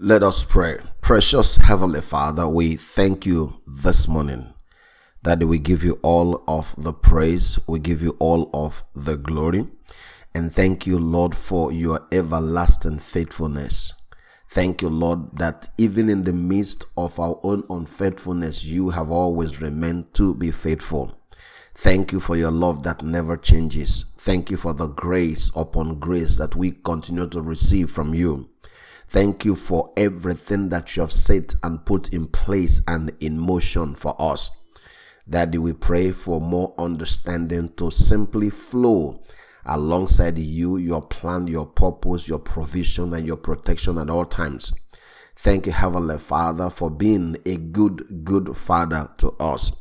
Let us pray. Precious Heavenly Father, we thank you this morning that we give you all of the praise, we give you all of the glory, and thank you, Lord, for your everlasting faithfulness. Thank you, Lord, that even in the midst of our own unfaithfulness, you have always remained to be faithful. Thank you for your love that never changes. Thank you for the grace upon grace that we continue to receive from you. Thank you for everything that you have said and put in place and in motion for us. Daddy, we pray for more understanding to simply flow alongside you, your plan, your purpose, your provision, and your protection at all times. Thank you, Heavenly Father, for being a good, good Father to us.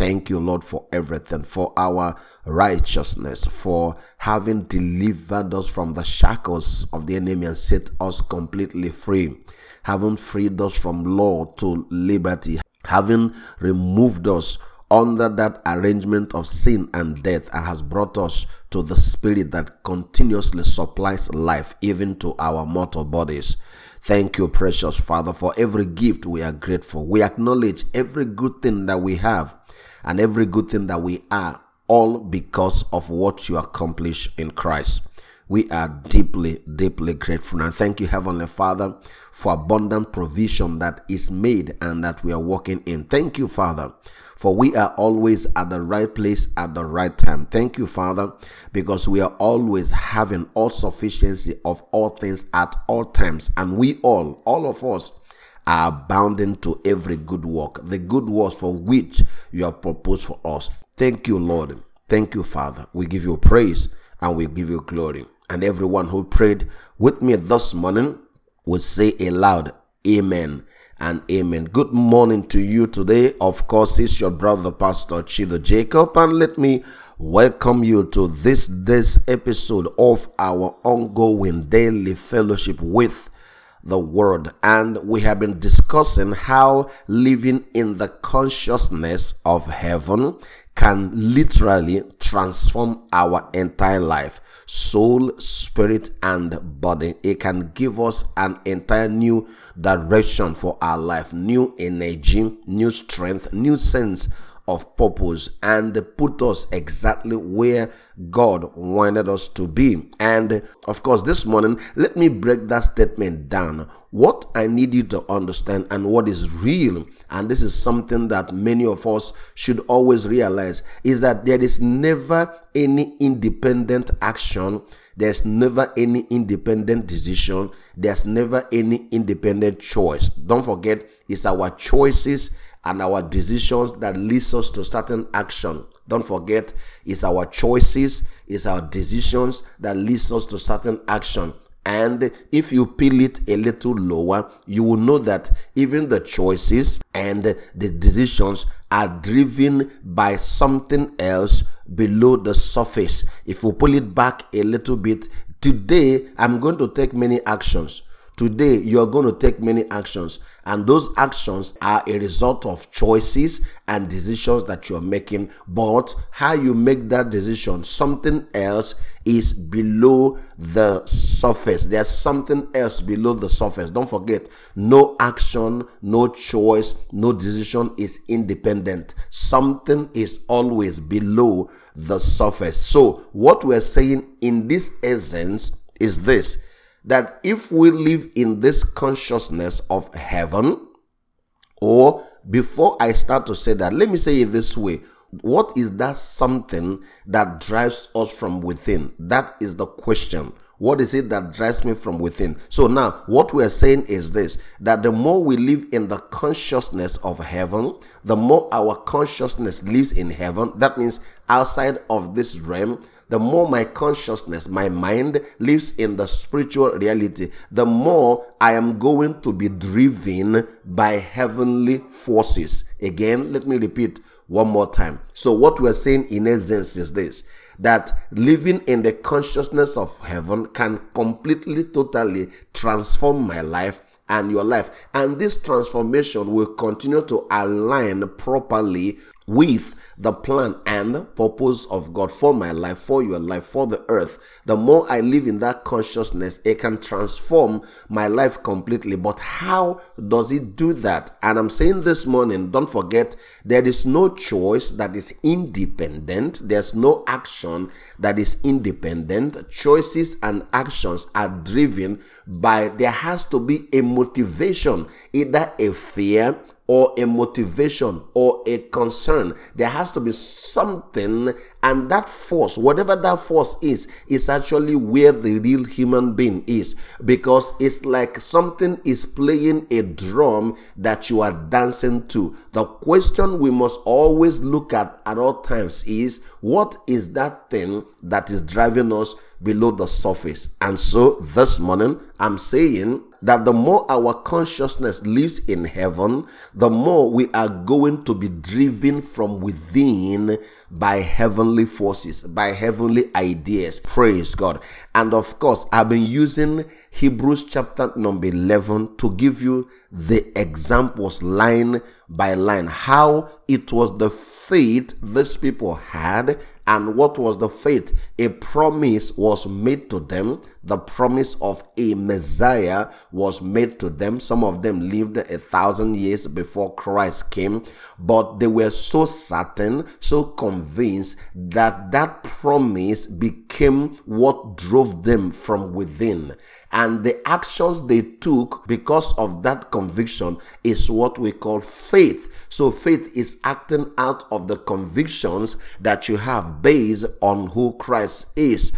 Thank you, Lord, for everything, for our righteousness, for having delivered us from the shackles of the enemy and set us completely free, having freed us from law to liberty, having removed us under that arrangement of sin and death and has brought us to the spirit that continuously supplies life even to our mortal bodies. Thank you, precious Father, for every gift we are grateful. We acknowledge every good thing that we have and every good thing that we are, all because of what you accomplish in Christ. We are deeply, deeply grateful. And thank you, Heavenly Father, for abundant provision that is made and that we are walking in. Thank you, Father, for we are always at the right place at the right time. Thank you, Father, because we are always having all sufficiency of all things at all times. And we all, all of us, are abounding to every good work, the good works for which you have proposed for us. Thank you, Lord. Thank you, Father. We give you praise and we give you glory. And everyone who prayed with me this morning will say aloud, Amen and amen. Good morning to you today. Of course, it's your brother, Pastor Chido Jacob, and let me welcome you to this this episode of our ongoing daily fellowship with the word and we have been discussing how living in the consciousness of heaven can literally transform our entire life soul spirit and body. It can give us an entire new direction for our life new energy new strength new sense of purpose and put us exactly where God wanted us to be. And of course, this morning, let me break that statement down. What I need you to understand and what is real, and this is something that many of us should always realize, is that there is never any independent action. There's never any independent decision. There's never any independent choice. Don't forget, it's our choices and our decisions that leads us to certain action. Don't forget, it's our choices, it's our decisions that leads us to certain action. And if you peel it a little lower, you will know that even the choices and the decisions are driven by something else below the surface. If we pull it back a little bit, today I'm going to take many actions Today, you are going to take many actions, and those actions are a result of choices and decisions that you're making. But how you make that decision, something else is below the surface. There's something else below the surface. Don't forget, no action, no choice, no decision is independent. Something is always below the surface. So, what we're saying in this essence is this that if we live in this consciousness of heaven, or before I start to say that, let me say it this way. What is that something that drives us from within? That is the question. What is it that drives me from within? So now, what we're saying is this that the more we live in the consciousness of heaven, the more our consciousness lives in heaven. That means outside of this realm, the more my consciousness, my mind lives in the spiritual reality, the more I am going to be driven by heavenly forces. Again, let me repeat one more time. So, what we're saying in essence is this that living in the consciousness of heaven can completely, totally transform my life and your life. And this transformation will continue to align properly with the plan and purpose of God for my life, for your life, for the earth, the more I live in that consciousness, it can transform my life completely. But how does it do that? And I'm saying this morning, don't forget, there is no choice that is independent. There's no action that is independent. Choices and actions are driven by, there has to be a motivation, either a fear, or a motivation or a concern. There has to be something, and that force, whatever that force is, is actually where the real human being is because it's like something is playing a drum that you are dancing to. The question we must always look at at all times is what is that thing that is driving us below the surface? And so this morning, I'm saying that the more our consciousness lives in heaven, the more we are going to be driven from within by heavenly forces, by heavenly ideas. Praise God. And of course, I've been using Hebrews chapter number 11 to give you the examples line by line, how it was the faith these people had and what was the faith? A promise was made to them. The promise of a Messiah was made to them. Some of them lived a thousand years before Christ came, but they were so certain, so convinced that that promise became what drove them from within. And the actions they took because of that conviction is what we call faith. So faith is acting out of the convictions that you have based on who Christ is.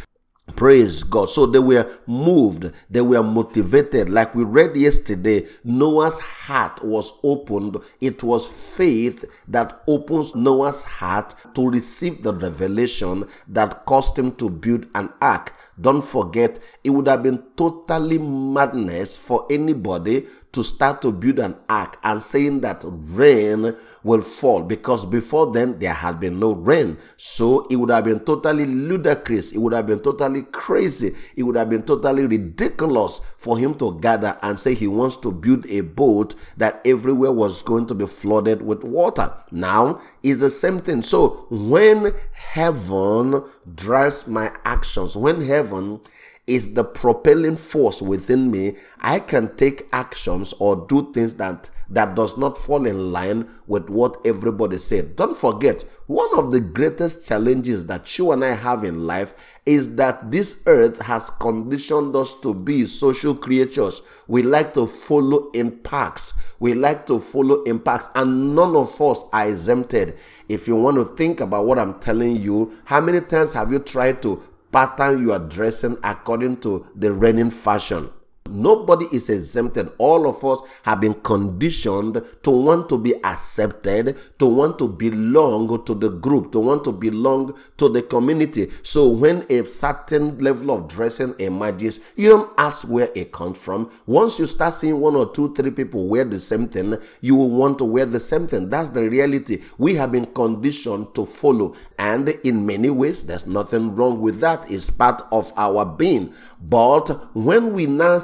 Praise God. So they were moved, they were motivated. Like we read yesterday, Noah's heart was opened. It was faith that opens Noah's heart to receive the revelation that caused him to build an ark. Don't forget, it would have been totally madness for anybody to start to build an ark and saying that rain will fall because before then there had been no rain. So it would have been totally ludicrous. It would have been totally crazy. It would have been totally ridiculous for him to gather and say he wants to build a boat that everywhere was going to be flooded with water. Now is the same thing. So when heaven drives my actions, when heaven is the propelling force within me, I can take actions or do things that that does not fall in line with what everybody said. Don't forget, one of the greatest challenges that you and I have in life is that this earth has conditioned us to be social creatures. We like to follow impacts. We like to follow impacts, and none of us are exempted. If you want to think about what I'm telling you, how many times have you tried to pattern you are dressing according to the reigning fashion. Nobody is exempted. All of us have been conditioned to want to be accepted, to want to belong to the group, to want to belong to the community. So when a certain level of dressing emerges, you don't ask where it comes from. Once you start seeing one or two, three people wear the same thing, you will want to wear the same thing. That's the reality. We have been conditioned to follow. And in many ways, there's nothing wrong with that. It's part of our being. But when we now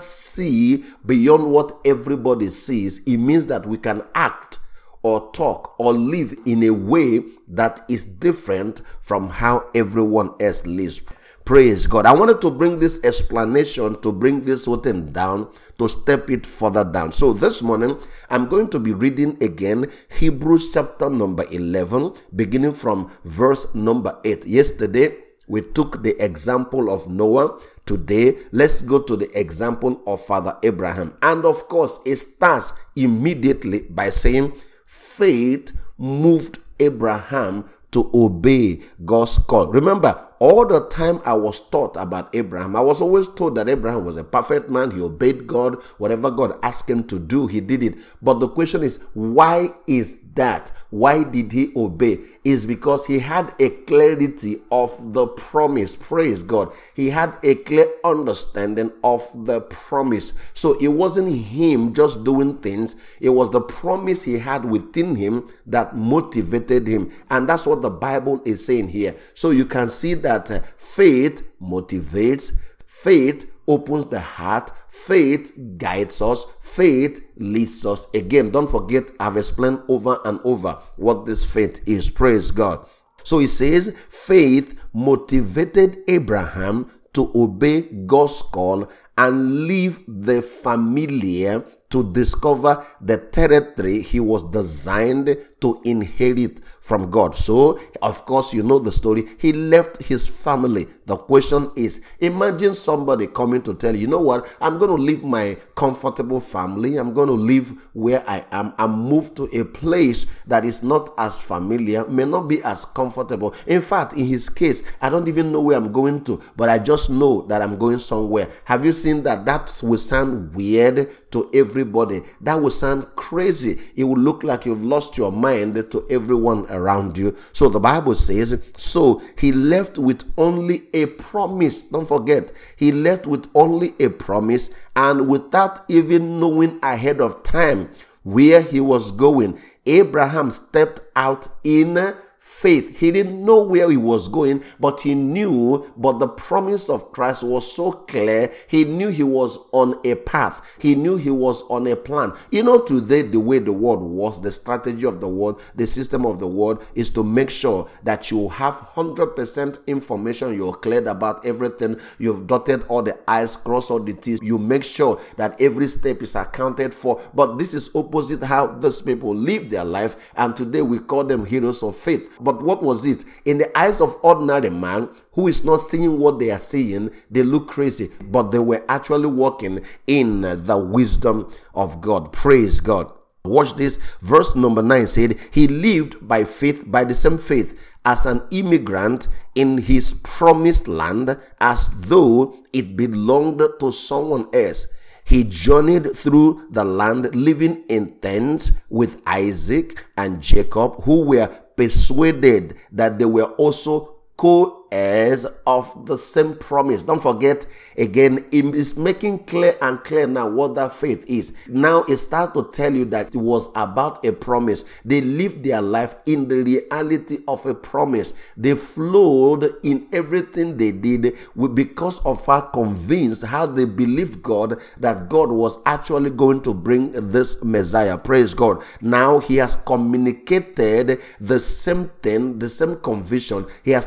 beyond what everybody sees, it means that we can act or talk or live in a way that is different from how everyone else lives. Praise God. I wanted to bring this explanation to bring this whole thing down, to step it further down. So this morning, I'm going to be reading again Hebrews chapter number 11, beginning from verse number 8. Yesterday, we took the example of Noah. Today, let's go to the example of Father Abraham. And of course, it starts immediately by saying, faith moved Abraham to obey God's call. Remember, all the time I was taught about Abraham, I was always told that Abraham was a perfect man. He obeyed God. Whatever God asked him to do, he did it. But the question is, why is that? Why did he obey? Is because he had a clarity of the promise. Praise God. He had a clear understanding of the promise. So it wasn't him just doing things, it was the promise he had within him that motivated him. And that's what the Bible is saying here. So you can see that uh, faith motivates, faith opens the heart, faith guides us, faith leads us. Again, don't forget, I've explained over and over what this faith is. Praise God. So he says, faith motivated Abraham to obey God's call and leave the familiar to discover the territory he was designed to inherit from God. So, of course, you know the story. He left his family. The question is imagine somebody coming to tell you, you know what, I'm going to leave my comfortable family. I'm going to live where I am and move to a place that is not as familiar, may not be as comfortable. In fact, in his case, I don't even know where I'm going to, but I just know that I'm going somewhere. Have you seen that? That will sound weird to everybody. That will sound crazy. It will look like you've lost your mind to everyone around you. So the Bible says, so he left with only a promise. Don't forget, he left with only a promise and without even knowing ahead of time where he was going. Abraham stepped out in faith. He didn't know where he was going, but he knew, but the promise of Christ was so clear. He knew he was on a path. He knew he was on a plan. You know, today, the way the world was, the strategy of the world, the system of the world is to make sure that you have 100% information. You're cleared about everything. You've dotted all the I's, crossed all the T's. You make sure that every step is accounted for. But this is opposite how those people live their life. And today we call them heroes of faith. What was it? In the eyes of ordinary man who is not seeing what they are seeing, they look crazy, but they were actually walking in the wisdom of God. Praise God. Watch this. Verse number 9 said, He lived by faith, by the same faith, as an immigrant in his promised land, as though it belonged to someone else. He journeyed through the land living in tents with Isaac and Jacob, who were persuaded that they were also co heirs of the same promise. Don't forget, again, it is making clear and clear now what that faith is. Now it starts to tell you that it was about a promise. They lived their life in the reality of a promise. They flowed in everything they did because of how convinced, how they believed God that God was actually going to bring this Messiah. Praise God. Now he has communicated the same thing, the same conviction. He has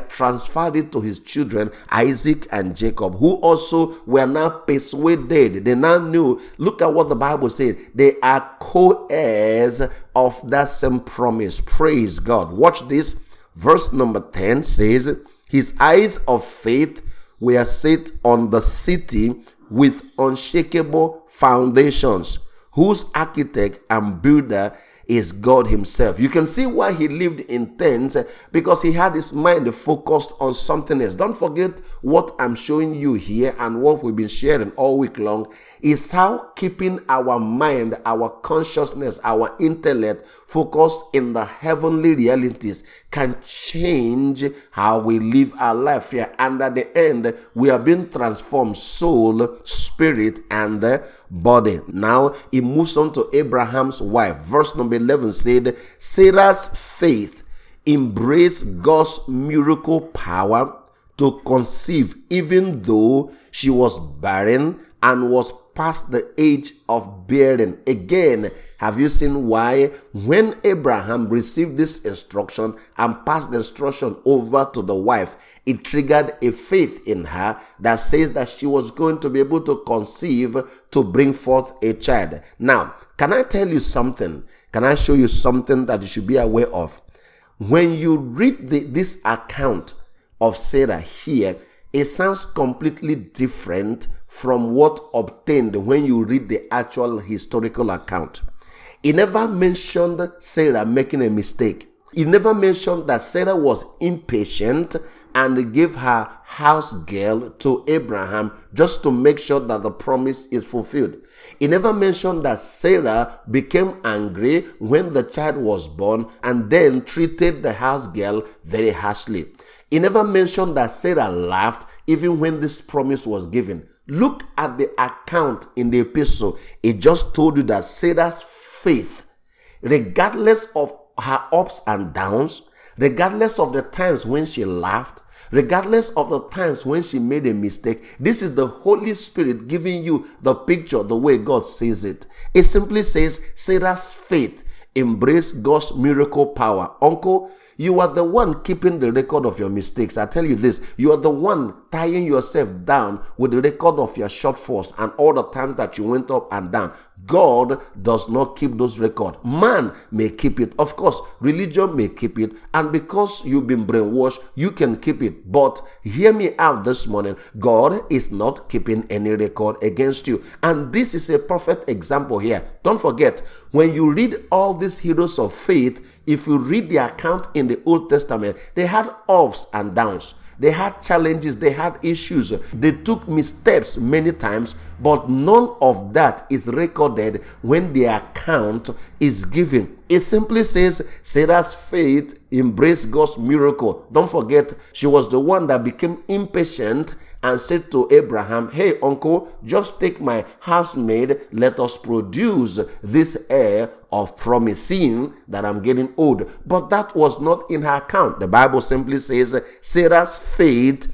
it to his children, Isaac and Jacob, who also were now persuaded. They now knew, look at what the Bible said, they are co heirs of that same promise. Praise God. Watch this. Verse number 10 says, His eyes of faith were set on the city with unshakable foundations, whose architect and builder is God Himself. You can see why He lived in tents eh, because He had His mind focused on something else. Don't forget what I'm showing you here and what we've been sharing all week long is how keeping our mind, our consciousness, our intellect focused in the heavenly realities can change how we live our life here. And at the end, we are being transformed soul, spirit, and eh, body. Now he moves on to Abraham's wife. Verse number 11 said, Sarah's faith embraced God's miracle power to conceive, even though she was barren and was past the age of bearing. Again, have you seen why? When Abraham received this instruction and passed the instruction over to the wife, it triggered a faith in her that says that she was going to be able to conceive to bring forth a child. Now, can I tell you something? Can I show you something that you should be aware of? When you read the, this account of Sarah here, it sounds completely different from what obtained when you read the actual historical account. He never mentioned Sarah making a mistake. He never mentioned that Sarah was impatient and gave her house girl to Abraham just to make sure that the promise is fulfilled. He never mentioned that Sarah became angry when the child was born and then treated the house girl very harshly. He never mentioned that Sarah laughed even when this promise was given. Look at the account in the epistle. It just told you that Sarah's faith, regardless of her ups and downs, regardless of the times when she laughed, regardless of the times when she made a mistake, this is the Holy Spirit giving you the picture the way God sees it. It simply says Sarah's faith embraced God's miracle power. Uncle, you are the one keeping the record of your mistakes. I tell you this, you are the one tying yourself down with the record of your shortfalls and all the times that you went up and down. God does not keep those records. Man may keep it. Of course, religion may keep it. And because you've been brainwashed, you can keep it. But hear me out this morning. God is not keeping any record against you. And this is a perfect example here. Don't forget, when you read all these heroes of faith, if you read the account in the Old Testament, they had ups and downs. They had challenges, they had issues, they took missteps many times, but none of that is recorded when the account is given. It simply says Sarah's faith embraced God's miracle. Don't forget, she was the one that became impatient and said to Abraham, Hey, uncle, just take my housemaid, let us produce this heir of promising that I'm getting old. But that was not in her account. The Bible simply says Sarah's faith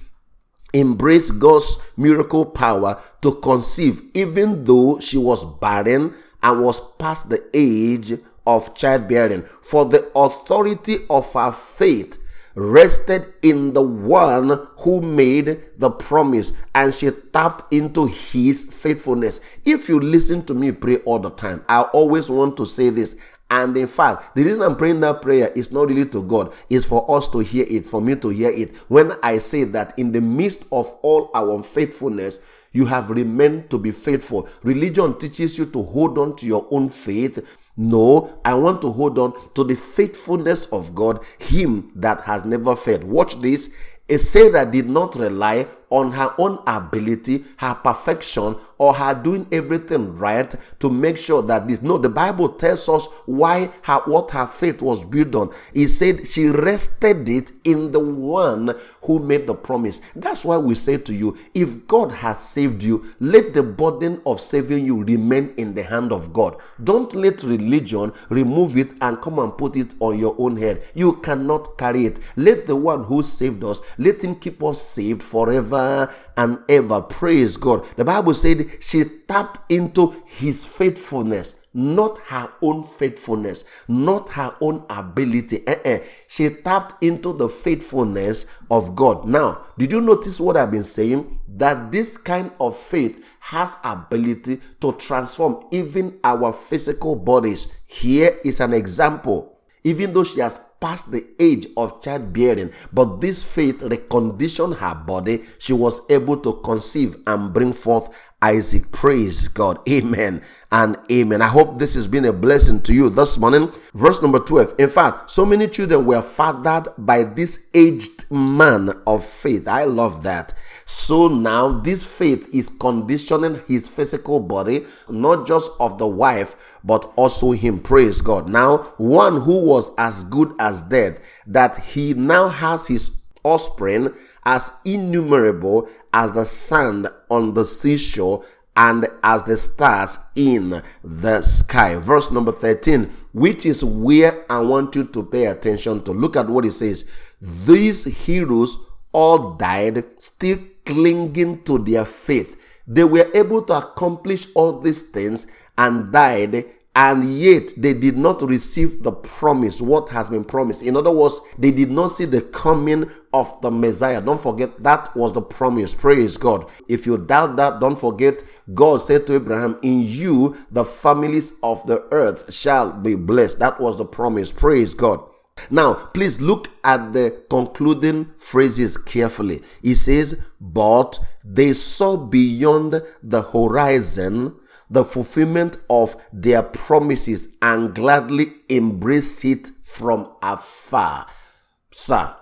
embraced God's miracle power to conceive, even though she was barren and was past the age of childbearing. For the authority of her faith rested in the one who made the promise and she tapped into his faithfulness. If you listen to me pray all the time, I always want to say this. And in fact, the reason I'm praying that prayer is not really to God, it's for us to hear it, for me to hear it. When I say that in the midst of all our unfaithfulness, you have remained to be faithful. Religion teaches you to hold on to your own faith no, I want to hold on to the faithfulness of God, Him that has never failed. Watch this. A Sarah did not rely on her own ability, her perfection, or her doing everything right to make sure that this. No, the Bible tells us why her what her faith was built on. He said she rested it in the one who made the promise. That's why we say to you, if God has saved you, let the burden of saving you remain in the hand of God. Don't let religion remove it and come and put it on your own head. You cannot carry it. Let the one who saved us, let him keep us saved forever and ever. Praise God. The Bible said she tapped into his faithfulness, not her own faithfulness, not her own ability. Uh-uh. She tapped into the faithfulness of God. Now, did you notice what I've been saying? That this kind of faith has ability to transform even our physical bodies. Here is an example. Even though she has passed the age of childbearing, but this faith reconditioned her body. She was able to conceive and bring forth Isaac. Praise God. Amen and amen. I hope this has been a blessing to you this morning. Verse number 12. In fact, so many children were fathered by this aged man of faith. I love that. So now this faith is conditioning his physical body, not just of the wife, but also him. Praise God. Now, one who was as good as dead, that he now has his offspring as innumerable as the sand on the seashore and as the stars in the sky. Verse number 13, which is where I want you to pay attention to. Look at what it says. These heroes all died still clinging to their faith. They were able to accomplish all these things and died and yet they did not receive the promise, what has been promised. In other words, they did not see the coming of the Messiah. Don't forget that was the promise. Praise God. If you doubt that, don't forget God said to Abraham, In you the families of the earth shall be blessed. That was the promise. Praise God. Now, please look at the concluding phrases carefully. He says, But they saw beyond the horizon the fulfillment of their promises and gladly embraced it from afar. Sir,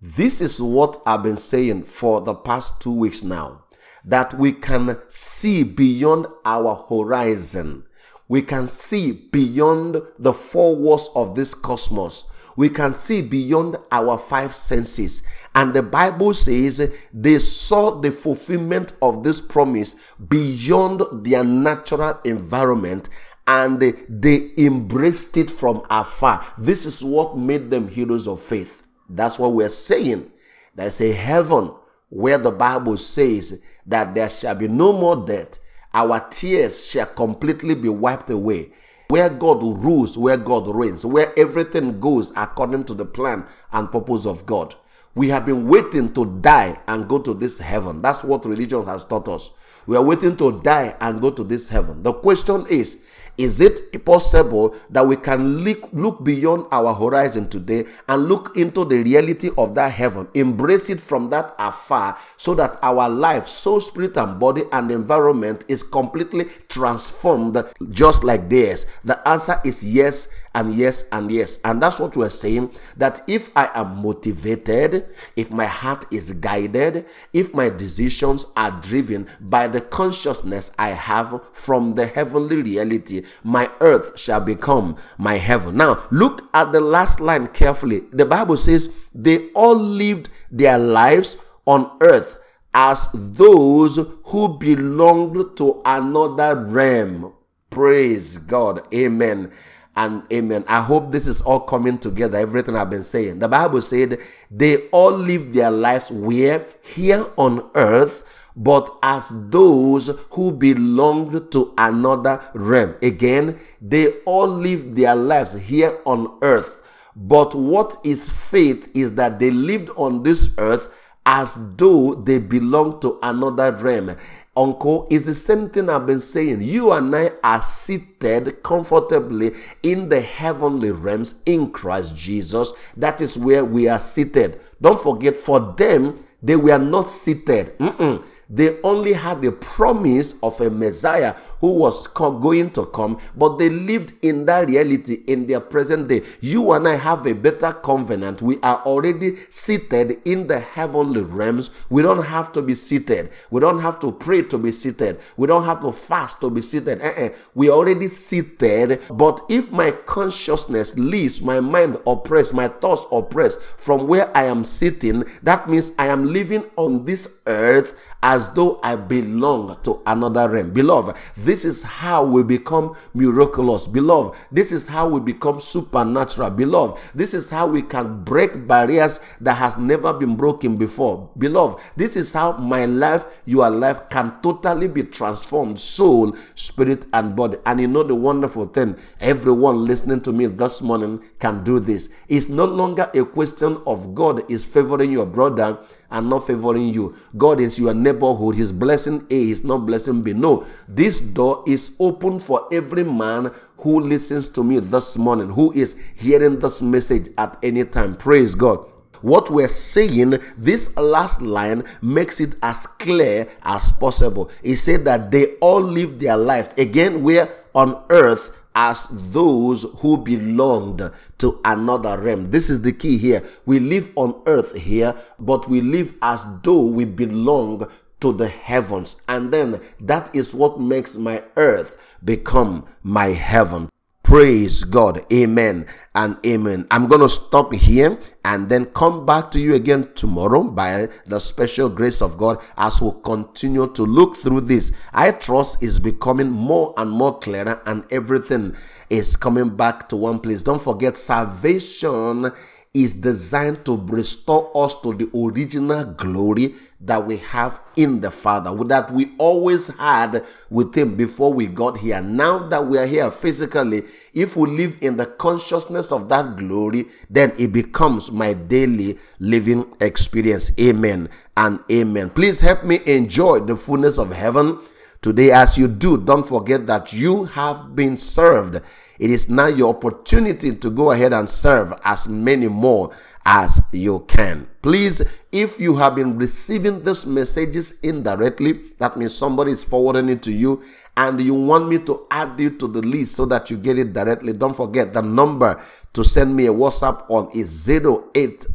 this is what I've been saying for the past two weeks now that we can see beyond our horizon. We can see beyond the four walls of this cosmos we can see beyond our five senses. And the Bible says they saw the fulfillment of this promise beyond their natural environment and they embraced it from afar. This is what made them heroes of faith. That's what we're saying There's a heaven where the Bible says that there shall be no more death. Our tears shall completely be wiped away. Where God rules, where God reigns, where everything goes according to the plan and purpose of God. We have been waiting to die and go to this heaven. That's what religion has taught us. We are waiting to die and go to this heaven. The question is is it possible that we can look, look beyond our horizon today and look into the reality of that heaven, embrace it from that afar, so that our life, soul, spirit, and body and environment is completely transformed just like theirs? The answer is yes and yes and yes. And that's what we're saying that if I am motivated, if my heart is guided, if my decisions are driven by the consciousness I have from the heavenly reality, my earth shall become my heaven. Now, look at the last line carefully. The Bible says they all lived their lives on earth as those who belonged to another realm. Praise God. Amen and amen. I hope this is all coming together, everything I've been saying. The Bible said they all lived their lives where? Here on earth, but as those who belonged to another realm. Again, they all lived their lives here on earth. But what is faith is that they lived on this earth as though they belong to another realm uncle, is the same thing I've been saying. You and I are seated comfortably in the heavenly realms in Christ Jesus. That is where we are seated. Don't forget, for them, they were not seated. Mm-mm. They only had the promise of a Messiah who was going to come, but they lived in that reality in their present day. You and I have a better covenant. We are already seated in the heavenly realms. We don't have to be seated. We don't have to pray to be seated. We don't have to fast to be seated. Uh-uh. We are already seated. But if my consciousness leaves, my mind oppressed, my thoughts oppressed from where I am sitting, that means I am living on this earth as though I belong to another realm. Beloved, this is how we become miraculous. Beloved, this is how we become supernatural. Beloved, this is how we can break barriers that has never been broken before. Beloved, this is how my life, your life can totally be transformed soul, spirit, and body. And you know the wonderful thing, everyone listening to me this morning can do this. It's no longer a question of God is favoring your brother and not favoring you. God is your neighborhood. His blessing A is not blessing B. No, this door is open for every man who listens to me this morning, who is hearing this message at any time. Praise God. What we're saying, this last line makes it as clear as possible. He said that they all live their lives. Again, we're on earth as those who belonged to another realm. This is the key here. We live on earth here, but we live as though we belong to the heavens. And then that is what makes my earth become my heaven. Praise God. Amen and amen. I'm going to stop here and then come back to you again tomorrow by the special grace of God as we continue to look through this. I trust is becoming more and more clearer and everything is coming back to one place. Don't forget salvation is designed to restore us to the original glory that we have in the Father, that we always had with Him before we got here. Now that we are here physically, if we live in the consciousness of that glory, then it becomes my daily living experience. Amen and amen. Please help me enjoy the fullness of heaven today. As you do, don't forget that you have been served. It is now your opportunity to go ahead and serve as many more as you can. Please, if you have been receiving these messages indirectly, that means somebody is forwarding it to you and you want me to add you to the list so that you get it directly, don't forget the number to send me a WhatsApp on is 080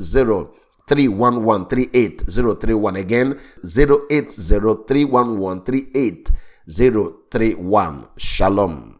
311 again 080 311 shalom